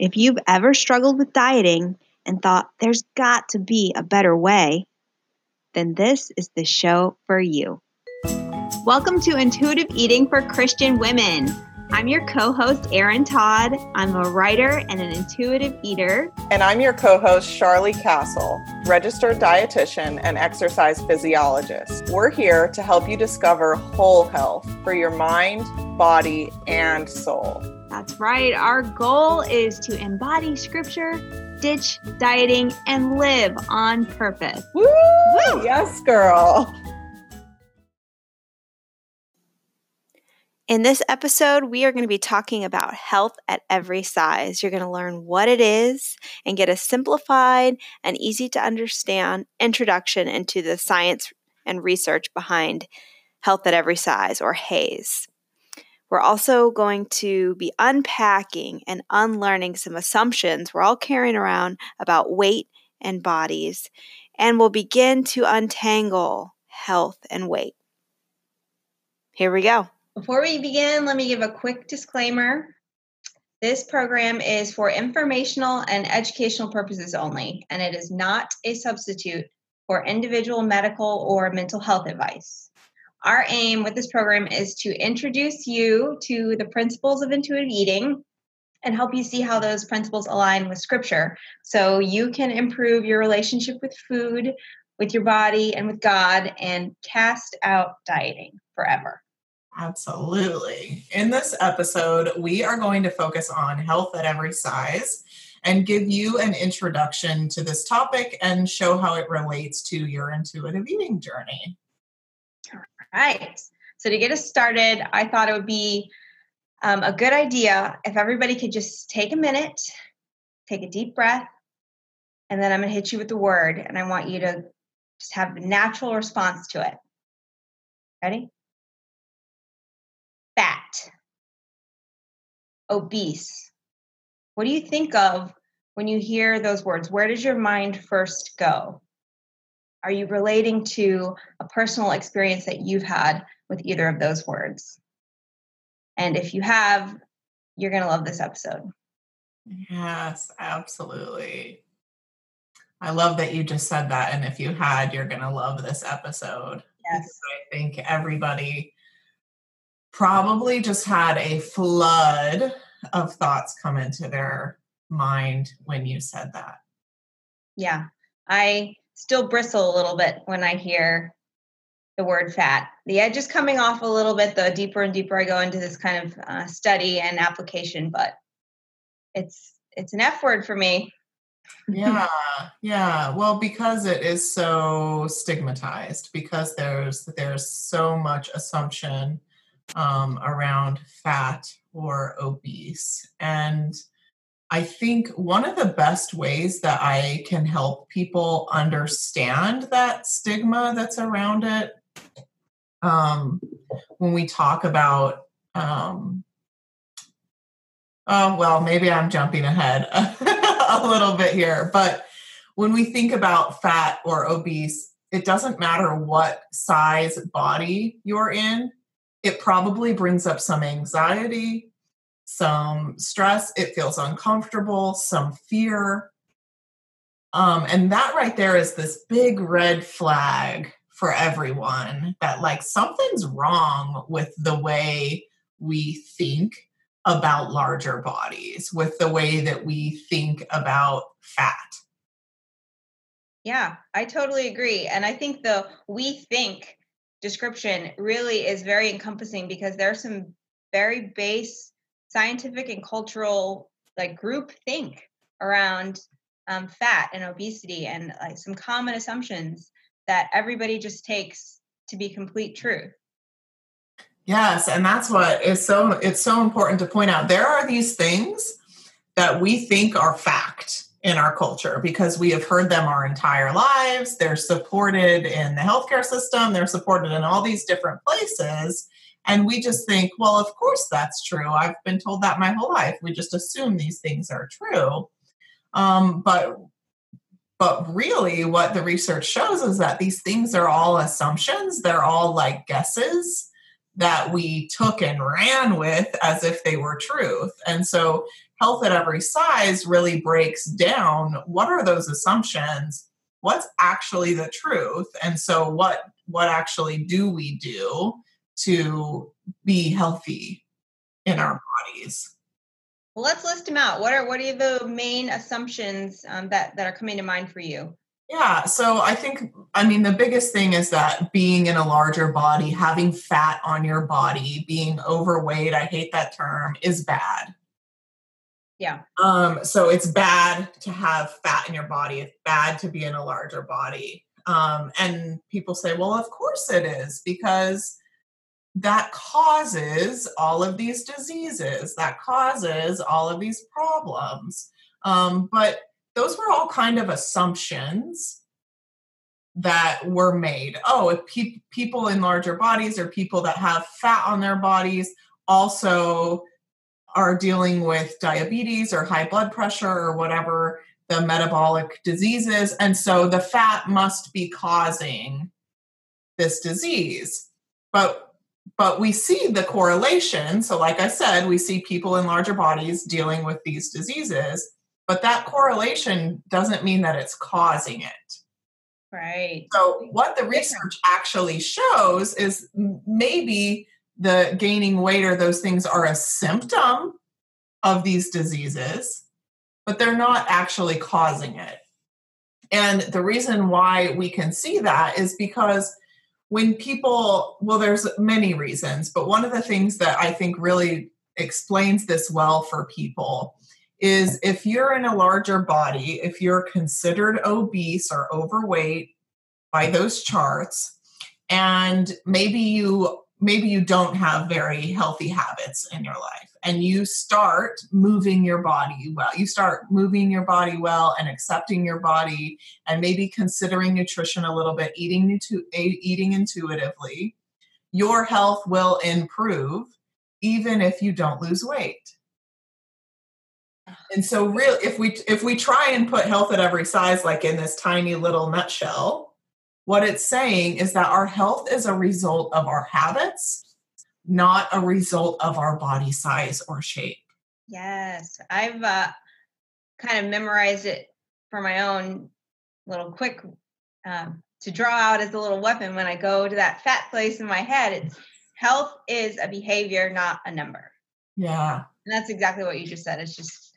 If you've ever struggled with dieting and thought there's got to be a better way, then this is the show for you. Welcome to Intuitive Eating for Christian Women. I'm your co host, Erin Todd. I'm a writer and an intuitive eater. And I'm your co host, Charlie Castle, registered dietitian and exercise physiologist. We're here to help you discover whole health for your mind, body, and soul. That's right. Our goal is to embody scripture, ditch dieting, and live on purpose. Woo! Woo! Yes, girl. In this episode, we are going to be talking about health at every size. You're going to learn what it is and get a simplified and easy to understand introduction into the science and research behind health at every size, or HAES. We're also going to be unpacking and unlearning some assumptions we're all carrying around about weight and bodies, and we'll begin to untangle health and weight. Here we go. Before we begin, let me give a quick disclaimer. This program is for informational and educational purposes only, and it is not a substitute for individual medical or mental health advice. Our aim with this program is to introduce you to the principles of intuitive eating and help you see how those principles align with scripture so you can improve your relationship with food, with your body, and with God and cast out dieting forever. Absolutely. In this episode, we are going to focus on health at every size and give you an introduction to this topic and show how it relates to your intuitive eating journey. Right. So, to get us started, I thought it would be um, a good idea if everybody could just take a minute, take a deep breath, and then I'm going to hit you with the word, and I want you to just have a natural response to it. Ready? fat, obese. What do you think of when you hear those words? Where does your mind first go? Are you relating to a personal experience that you've had with either of those words? And if you have, you're going to love this episode. Yes, absolutely. I love that you just said that. And if you had, you're going to love this episode. Yes. I think everybody probably just had a flood of thoughts come into their mind when you said that. Yeah. I still bristle a little bit when I hear the word fat. The edge is coming off a little bit the deeper and deeper I go into this kind of uh, study and application, but it's it's an F word for me. yeah, yeah. Well, because it is so stigmatized, because there's there's so much assumption um, around fat or obese. And I think one of the best ways that I can help people understand that stigma that's around it um, when we talk about, um, oh, well, maybe I'm jumping ahead a little bit here, but when we think about fat or obese, it doesn't matter what size body you're in it probably brings up some anxiety, some stress. It feels uncomfortable, some fear. Um, and that right there is this big red flag for everyone that like something's wrong with the way we think about larger bodies, with the way that we think about fat. Yeah, I totally agree. And I think the we think description really is very encompassing because there are some very base scientific and cultural like group think around um, fat and obesity and like some common assumptions that everybody just takes to be complete truth yes and that's what is so it's so important to point out there are these things that we think are fact in our culture because we have heard them our entire lives. They're supported in the healthcare system, they're supported in all these different places. And we just think, well, of course that's true. I've been told that my whole life. We just assume these things are true. Um, but but really what the research shows is that these things are all assumptions they're all like guesses that we took and ran with as if they were truth and so health at every size really breaks down what are those assumptions what's actually the truth and so what what actually do we do to be healthy in our bodies well let's list them out what are what are the main assumptions um, that that are coming to mind for you yeah so i think i mean the biggest thing is that being in a larger body having fat on your body being overweight i hate that term is bad yeah. Um, so it's bad to have fat in your body. It's bad to be in a larger body. Um, and people say, well, of course it is, because that causes all of these diseases, that causes all of these problems. Um, but those were all kind of assumptions that were made. Oh, if pe- people in larger bodies or people that have fat on their bodies also are dealing with diabetes or high blood pressure or whatever the metabolic diseases. And so the fat must be causing this disease. But but we see the correlation. So, like I said, we see people in larger bodies dealing with these diseases, but that correlation doesn't mean that it's causing it. Right. So, what the research actually shows is maybe the gaining weight or those things are a symptom of these diseases, but they're not actually causing it. And the reason why we can see that is because when people, well, there's many reasons, but one of the things that I think really explains this well for people is if you're in a larger body, if you're considered obese or overweight by those charts, and maybe you maybe you don't have very healthy habits in your life and you start moving your body well. You start moving your body well and accepting your body and maybe considering nutrition a little bit eating eating intuitively. Your health will improve even if you don't lose weight. And so real if we if we try and put health at every size like in this tiny little nutshell what it's saying is that our health is a result of our habits, not a result of our body size or shape. Yes, I've uh, kind of memorized it for my own little quick um, to draw out as a little weapon when I go to that fat place in my head. It's health is a behavior, not a number. Yeah. And that's exactly what you just said. It's just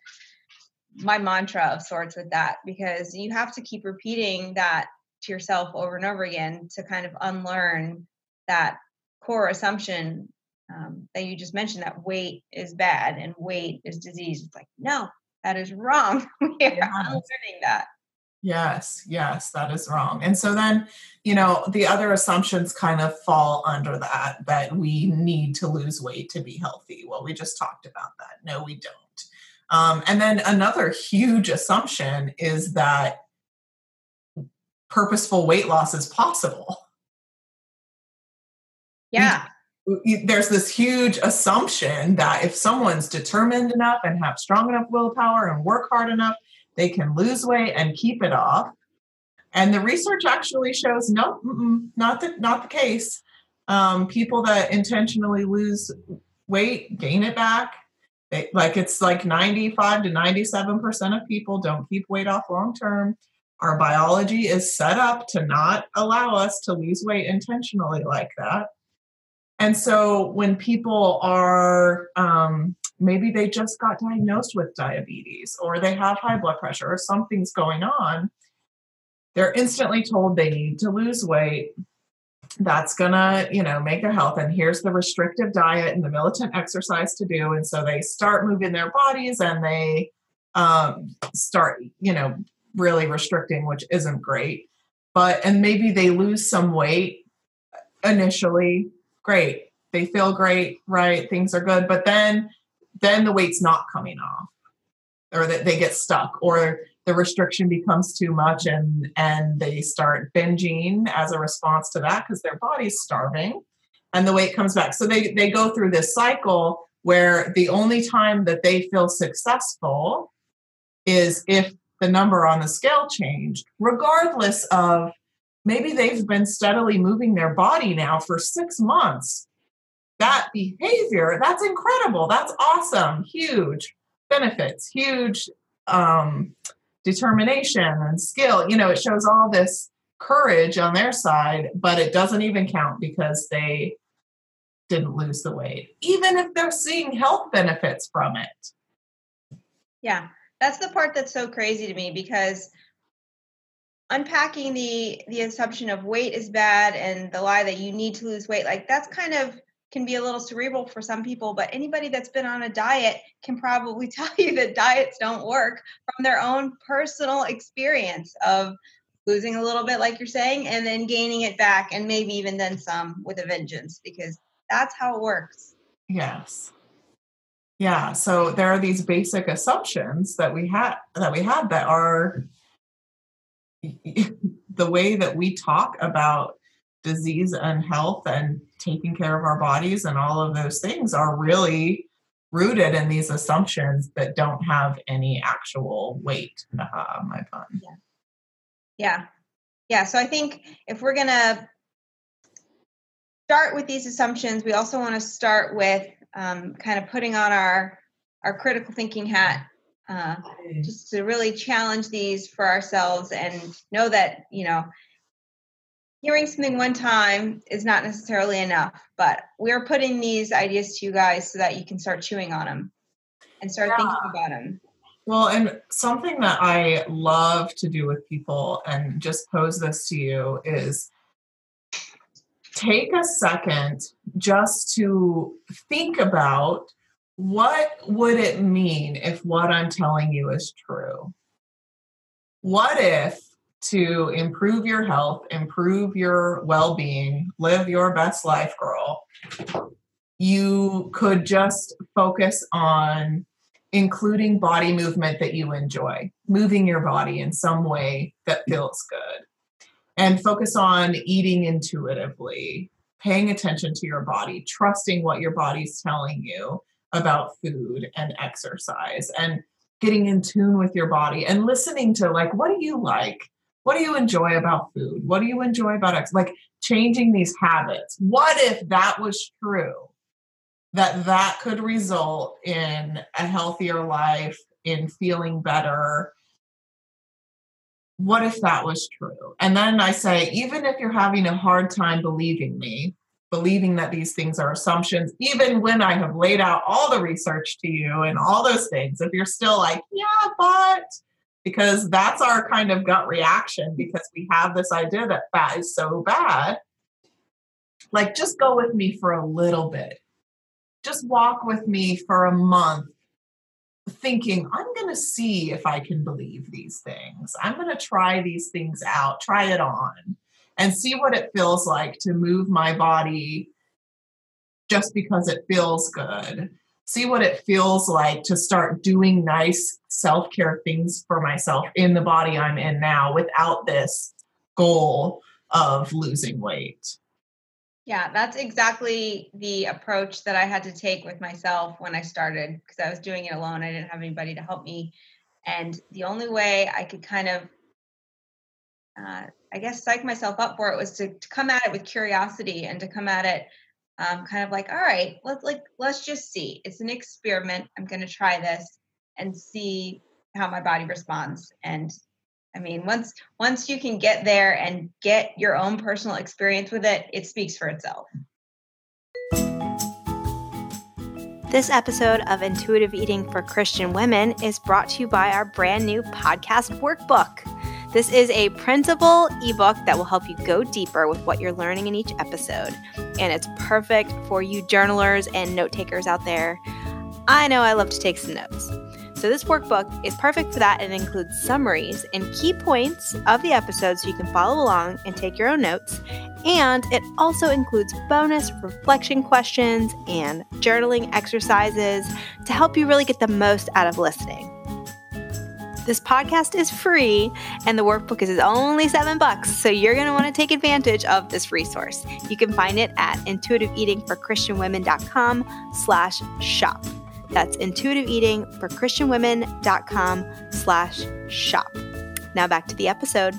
my mantra of sorts with that because you have to keep repeating that to yourself over and over again to kind of unlearn that core assumption um, that you just mentioned that weight is bad and weight is disease. It's like, no, that is wrong. we are yes. unlearning that. Yes, yes, that is wrong. And so then, you know, the other assumptions kind of fall under that, that we need to lose weight to be healthy. Well, we just talked about that. No, we don't. Um, and then another huge assumption is that purposeful weight loss is possible. Yeah. There's this huge assumption that if someone's determined enough and have strong enough willpower and work hard enough, they can lose weight and keep it off. And the research actually shows no, not the not the case. Um, people that intentionally lose weight gain it back. Like it's like 95 to 97 percent of people don't keep weight off long term. Our biology is set up to not allow us to lose weight intentionally like that. And so when people are, um, maybe they just got diagnosed with diabetes or they have high blood pressure or something's going on, they're instantly told they need to lose weight. That's gonna, you know, make their health. And here's the restrictive diet and the militant exercise to do. And so they start moving their bodies and they um, start, you know, really restricting, which isn't great. But, and maybe they lose some weight initially. Great. They feel great, right? Things are good. But then, then the weight's not coming off or that they get stuck or the restriction becomes too much and and they start binging as a response to that because their body's starving and the weight comes back so they they go through this cycle where the only time that they feel successful is if the number on the scale changed, regardless of maybe they've been steadily moving their body now for six months. That behavior, that's incredible. That's awesome, huge. benefits, huge um, determination and skill. You know, it shows all this courage on their side, but it doesn't even count because they didn't lose the weight, even if they're seeing health benefits from it. Yeah, that's the part that's so crazy to me because unpacking the the assumption of weight is bad and the lie that you need to lose weight like that's kind of can be a little cerebral for some people but anybody that's been on a diet can probably tell you that diets don't work from their own personal experience of losing a little bit like you're saying and then gaining it back and maybe even then some with a vengeance because that's how it works. Yes. Yeah so there are these basic assumptions that we had that we had that are the way that we talk about disease and health and taking care of our bodies and all of those things are really rooted in these assumptions that don't have any actual weight. Uh, my pun. Yeah. Yeah. Yeah. So I think if we're going to start with these assumptions, we also want to start with um, kind of putting on our our critical thinking hat uh, just to really challenge these for ourselves and know that you know hearing something one time is not necessarily enough but we're putting these ideas to you guys so that you can start chewing on them and start yeah. thinking about them well and something that i love to do with people and just pose this to you is take a second just to think about what would it mean if what I'm telling you is true? What if to improve your health, improve your well being, live your best life, girl, you could just focus on including body movement that you enjoy, moving your body in some way that feels good, and focus on eating intuitively, paying attention to your body, trusting what your body's telling you about food and exercise and getting in tune with your body and listening to like what do you like? What do you enjoy about food? What do you enjoy about ex like changing these habits. What if that was true? That that could result in a healthier life in feeling better. What if that was true? And then i say even if you're having a hard time believing me believing that these things are assumptions, even when I have laid out all the research to you and all those things, if you're still like, yeah, but because that's our kind of gut reaction because we have this idea that fat is so bad. Like, just go with me for a little bit. Just walk with me for a month, thinking, I'm going to see if I can believe these things. I'm going to try these things out, try it on and see what it feels like to move my body just because it feels good. See what it feels like to start doing nice self care things for myself in the body I'm in now without this goal of losing weight. Yeah, that's exactly the approach that I had to take with myself when I started because I was doing it alone. I didn't have anybody to help me. And the only way I could kind of uh, I guess psych myself up for it was to, to come at it with curiosity and to come at it um, kind of like, all right, let's like let's just see. It's an experiment. I'm going to try this and see how my body responds. And I mean, once once you can get there and get your own personal experience with it, it speaks for itself. This episode of Intuitive Eating for Christian Women is brought to you by our brand new podcast workbook. This is a printable ebook that will help you go deeper with what you're learning in each episode. And it's perfect for you journalers and note takers out there. I know I love to take some notes. So, this workbook is perfect for that and includes summaries and key points of the episode so you can follow along and take your own notes. And it also includes bonus reflection questions and journaling exercises to help you really get the most out of listening. This podcast is free and the workbook is only seven bucks. So you're going to want to take advantage of this resource. You can find it at intuitiveeatingforchristianwomen.com slash shop. That's intuitiveeatingforchristianwomen.com slash shop. Now back to the episode.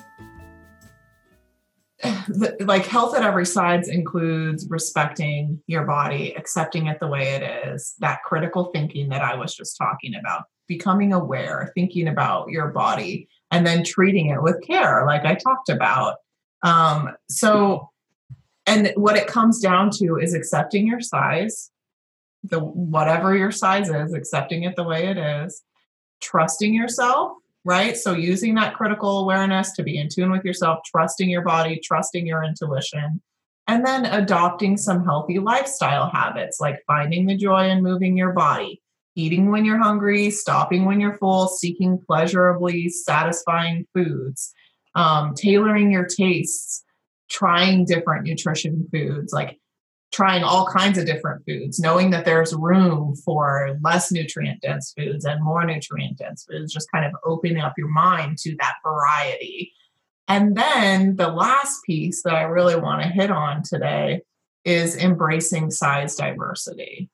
like health at every size includes respecting your body, accepting it the way it is, that critical thinking that I was just talking about, becoming aware, thinking about your body, and then treating it with care, like I talked about. Um, so, and what it comes down to is accepting your size, the whatever your size is, accepting it the way it is, trusting yourself right? So using that critical awareness to be in tune with yourself, trusting your body, trusting your intuition, and then adopting some healthy lifestyle habits like finding the joy in moving your body, eating when you're hungry, stopping when you're full, seeking pleasurably satisfying foods, um, tailoring your tastes, trying different nutrition foods like trying all kinds of different foods, knowing that there's room for less nutrient dense foods and more nutrient dense foods, just kind of opening up your mind to that variety. And then the last piece that I really want to hit on today is embracing size diversity.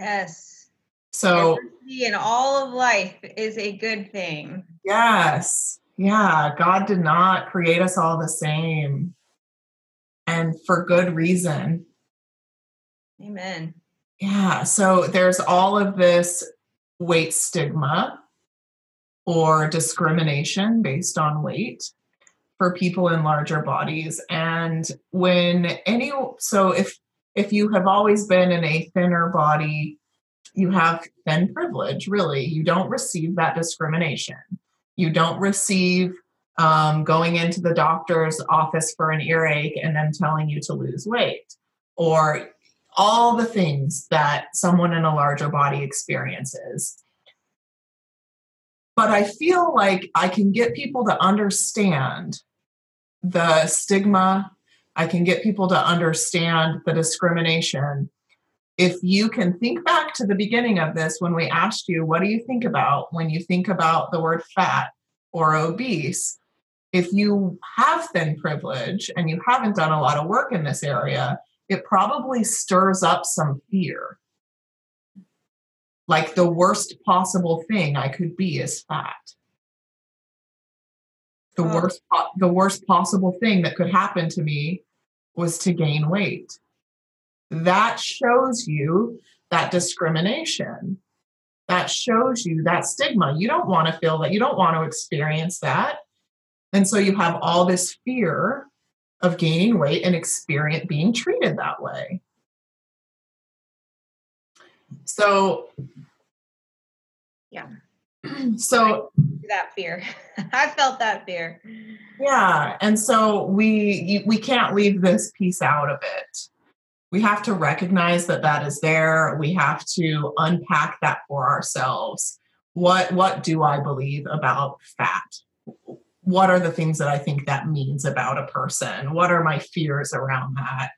Yes. So, diversity in all of life is a good thing. Yes. Yeah. God did not create us all the same and for good reason. Amen. Yeah. So there's all of this weight stigma or discrimination based on weight for people in larger bodies. And when any, so if, if you have always been in a thinner body, you have thin privilege, really. You don't receive that discrimination. You don't receive um, going into the doctor's office for an earache and them telling you to lose weight, or all the things that someone in a larger body experiences. But I feel like I can get people to understand the stigma, I can get people to understand the discrimination. If you can think back to the beginning of this when we asked you, what do you think about when you think about the word fat or obese? if you have thin privilege and you haven't done a lot of work in this area, it probably stirs up some fear. Like the worst possible thing I could be is fat. The worst the worst possible thing that could happen to me was to gain weight. That shows you that discrimination. That shows you that stigma. You don't want to feel that. You don't want to experience that and so you have all this fear of gaining weight and experience being treated that way. So, yeah. So that fear, I felt that fear. Yeah, and so we we can't leave this piece out of it. We have to recognize that that is there. We have to unpack that for ourselves. What what do I believe about fat? what are the things that I think that means about a person? What are my fears around that?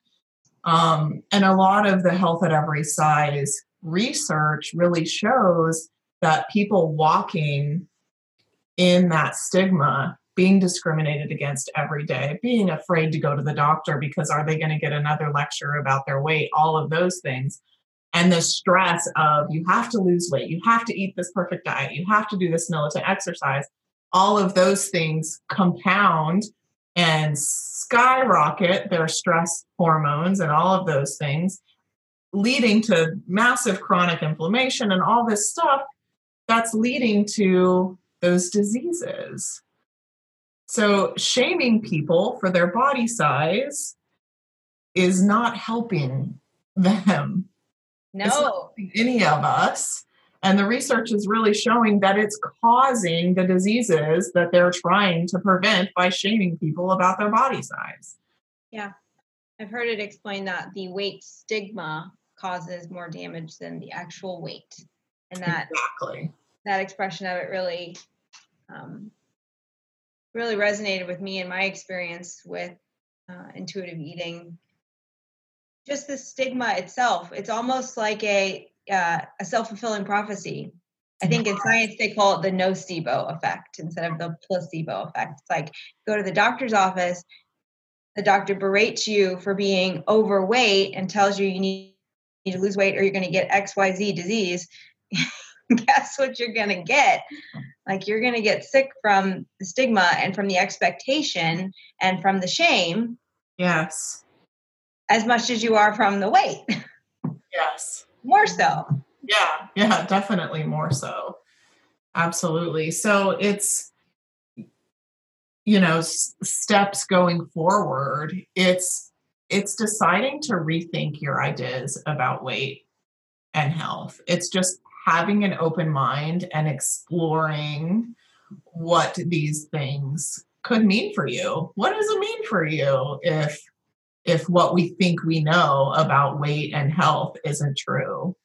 Um, and a lot of the health at every size research really shows that people walking in that stigma, being discriminated against every day, being afraid to go to the doctor because are they going to get another lecture about their weight, all of those things. And the stress of you have to lose weight, you have to eat this perfect diet, you have to do this militant exercise. All of those things compound and skyrocket their stress hormones and all of those things, leading to massive chronic inflammation and all this stuff that's leading to those diseases. So, shaming people for their body size is not helping them. No. any of us. And the research is really showing that it's causing the diseases that they're trying to prevent by shaming people about their body size. Yeah. I've heard it explained that the weight stigma causes more damage than the actual weight. And that exactly that expression of it really um, really resonated with me in my experience with uh, intuitive eating. Just the stigma itself, it's almost like a uh, a self-fulfilling prophecy. I think in science they call it the nocebo effect instead of the placebo effect. It's like go to the doctor's office, the doctor berates you for being overweight and tells you you need, need to lose weight or you're going to get XYZ disease. Guess what you're going to get? Like you're going to get sick from the stigma and from the expectation and from the shame. Yes. As much as you are from the weight. Yes. More so. Yeah, yeah, definitely more so. Absolutely. So it's you know s- steps going forward it's it's deciding to rethink your ideas about weight and health it's just having an open mind and exploring what these things could mean for you. What does it mean for you if if what we think we know about weight and health isn't true?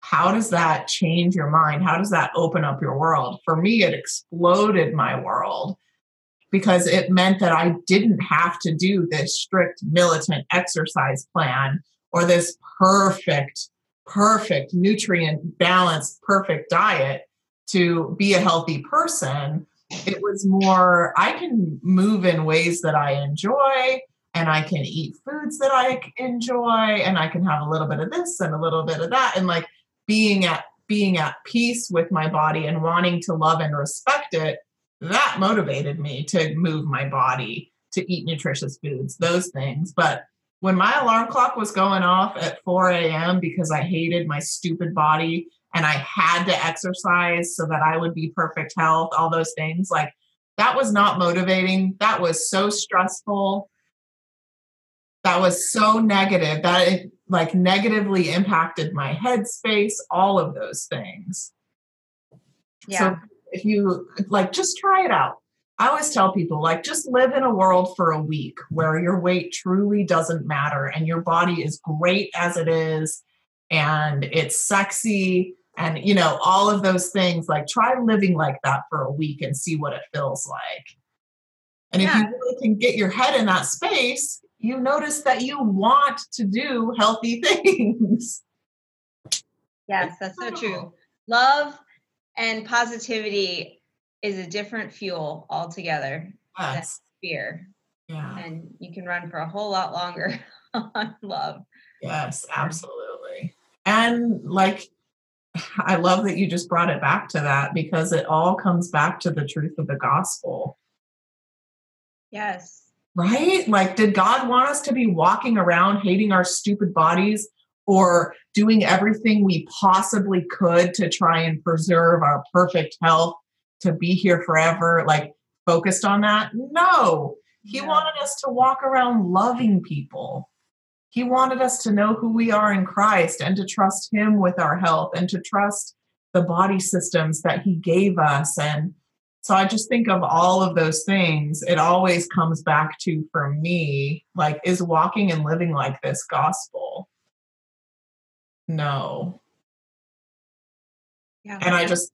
How does that change your mind? How does that open up your world? For me it exploded my world because it meant that I didn't have to do this strict militant exercise plan or this perfect, perfect nutrient balanced, perfect diet to be a healthy person. It was more, I can move in ways that I enjoy and I can eat foods that I enjoy and I can have a little bit of this and a little bit of that and like being at being at peace with my body and wanting to love and respect it that motivated me to move my body to eat nutritious foods those things but when my alarm clock was going off at 4 a.m because i hated my stupid body and i had to exercise so that i would be perfect health all those things like that was not motivating. That was so stressful. That was so negative that it like negatively impacted my headspace all of those things. Yeah. so if you like just try it out i always tell people like just live in a world for a week where your weight truly doesn't matter and your body is great as it is and it's sexy and you know all of those things like try living like that for a week and see what it feels like. And if you really can get your head in that space you notice that you want to do healthy things. Yes, that's so true. Love and positivity is a different fuel altogether than yes fear. yeah And you can run for a whole lot longer on love. Yes, absolutely. And like, I love that you just brought it back to that because it all comes back to the truth of the gospel, Yes. right? Like, did God want us to be walking around hating our stupid bodies or doing everything we possibly could to try and preserve our perfect health to be here forever? Like, focused on that? No. He No. wanted us to walk around loving people. He wanted us to know who we are in Christ and to trust Him with our health and to trust the body systems that He gave us. And so I just think of all of those things. It always comes back to, for me, like, is walking and living like this gospel? No. Yeah. And I just,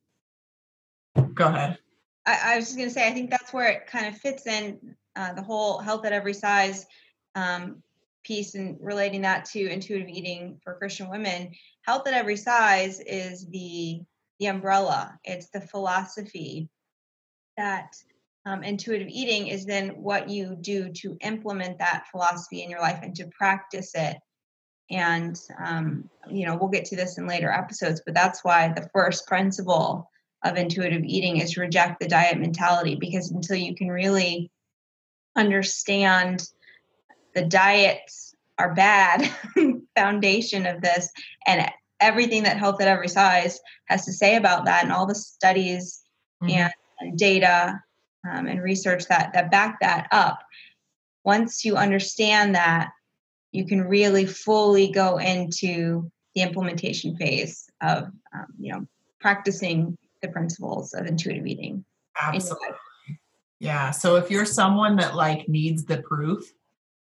go ahead. I, I was just going to say, I think that's where it kind of fits in uh, the whole health at every size um, piece and relating that to intuitive eating for Christian women. Health at every size is the the umbrella. It's the philosophy that um, intuitive eating is then what you do to implement that philosophy in your life and to practice it. And um, you know, we'll get to this in later episodes, but that's why the first principle of intuitive eating is reject the diet mentality because until you can really understand the diets are bad foundation of this and everything that health at every size has to say about that and all the studies Mhm. and, and data um, and research that that back that up once you understand that you can really fully go into the implementation phase of um, you know practicing the principles of intuitive eating Absolutely. Yeah. So if you're someone that like needs the proof,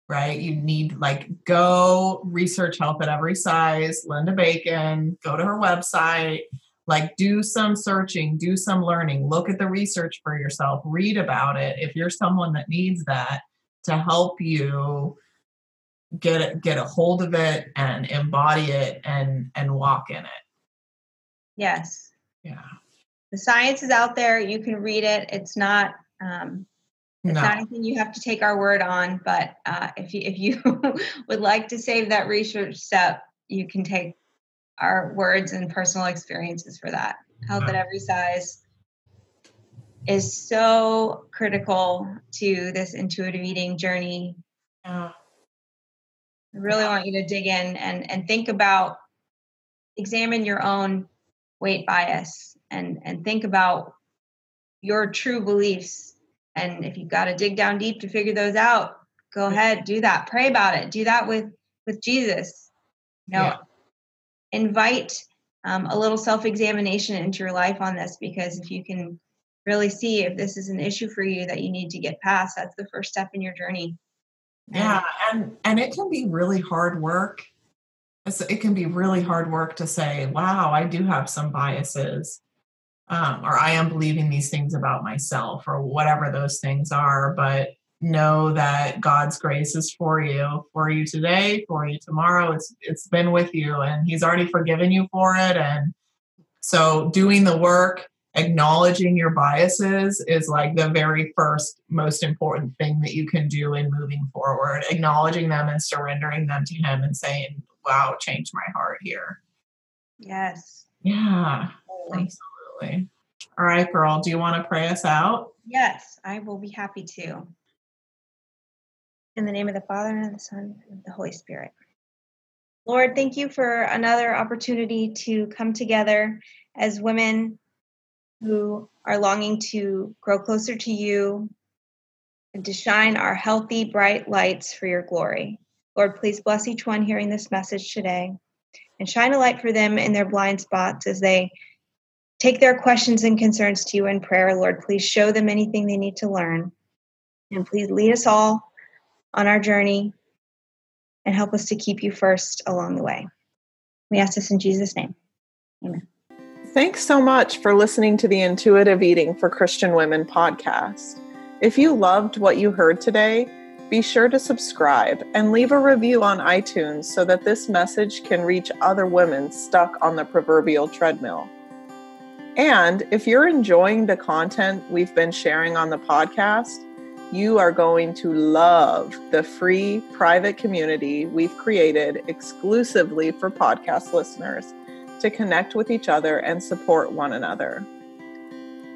right? You need like go research health at every size, Linda Bacon, go to her website, like do some searching, do some learning, look at the research for yourself, read about it. If you're someone that needs that to help you get it, get a hold of it and embody it and and walk in it. yes Yeah. The science is out there you can read it it's not um, it's No. not anything you have to take our word on but uh, if you if you would like to save that research step you can take our words and personal experiences for that health at every size is so critical to this intuitive eating journey. Yeah. I really want you to dig in and, and think about, examine your own weight bias and, and think about your true beliefs. And if you've got to dig down deep to figure those out, go ahead, do that. Pray about it. Do that with, with Jesus. You know, yeah. invite um, a little self examination into your life on this because if you can really see if this is an issue for you that you need to get past, that's the first step in your journey. Yeah, and and it can be really hard work. it can be really hard work to say, "Wow, I do have some biases," um, or "I am believing these things about myself," or whatever those things are. But know that God's grace is for you, for you today, for you tomorrow. It's it's been with you and he's already forgiven you for it and so doing the work, acknowledging your biases is like the very first most important thing that you can do in moving forward. Acknowledging them and surrendering them to him and saying, "Wow, change my heart here." Yes. Yeah. Absolutely. All right, girl, do you want to pray us out? Yes, I will be happy to. In the name of the Father, and of the Son, and of the Holy Spirit. Lord, thank you for another opportunity to come together as women who are longing to grow closer to you and to shine our healthy, bright lights for your glory. Lord, please bless each one hearing this message today and shine a light for them in their blind spots as they take their questions and concerns to you in prayer. Lord, please show them anything they need to learn. And please lead us all on our journey and help us to keep you first along the way. We ask this in Jesus' name. Amen. Thanks so much for listening to the Intuitive Eating for Christian Women podcast. If you loved what you heard today, be sure to subscribe and leave a review on iTunes so that this message can reach other women stuck on the proverbial treadmill. And if you're enjoying the content we've been sharing on the podcast, you are going to love the free private community we've created exclusively for podcast listeners to connect with each other and support one another.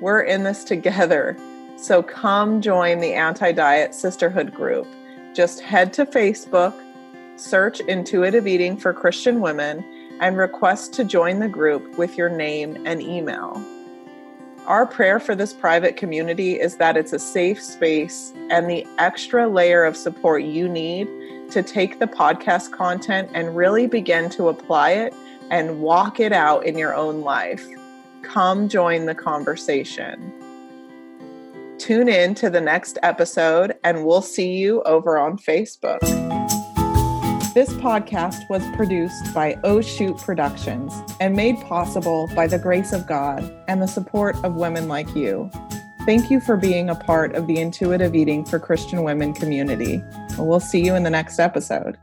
We're in this together, so come join the Anti Diet Sisterhood group. Just head to Facebook, search Intuitive Eating for Christian Women, and request to join the group with your name and email. Our prayer for this private community is that it's a safe space and the extra layer of support you need to take the podcast content and really begin to apply it and walk it out in your own life. Come join the conversation. Tune in to the next episode, and we'll see you over on Facebook. This podcast was produced by Oh Shoot Productions and made possible by the grace of God and the support of women like you. Thank you for being a part of the Intuitive Eating for Christian Women community. We'll see you in the next episode.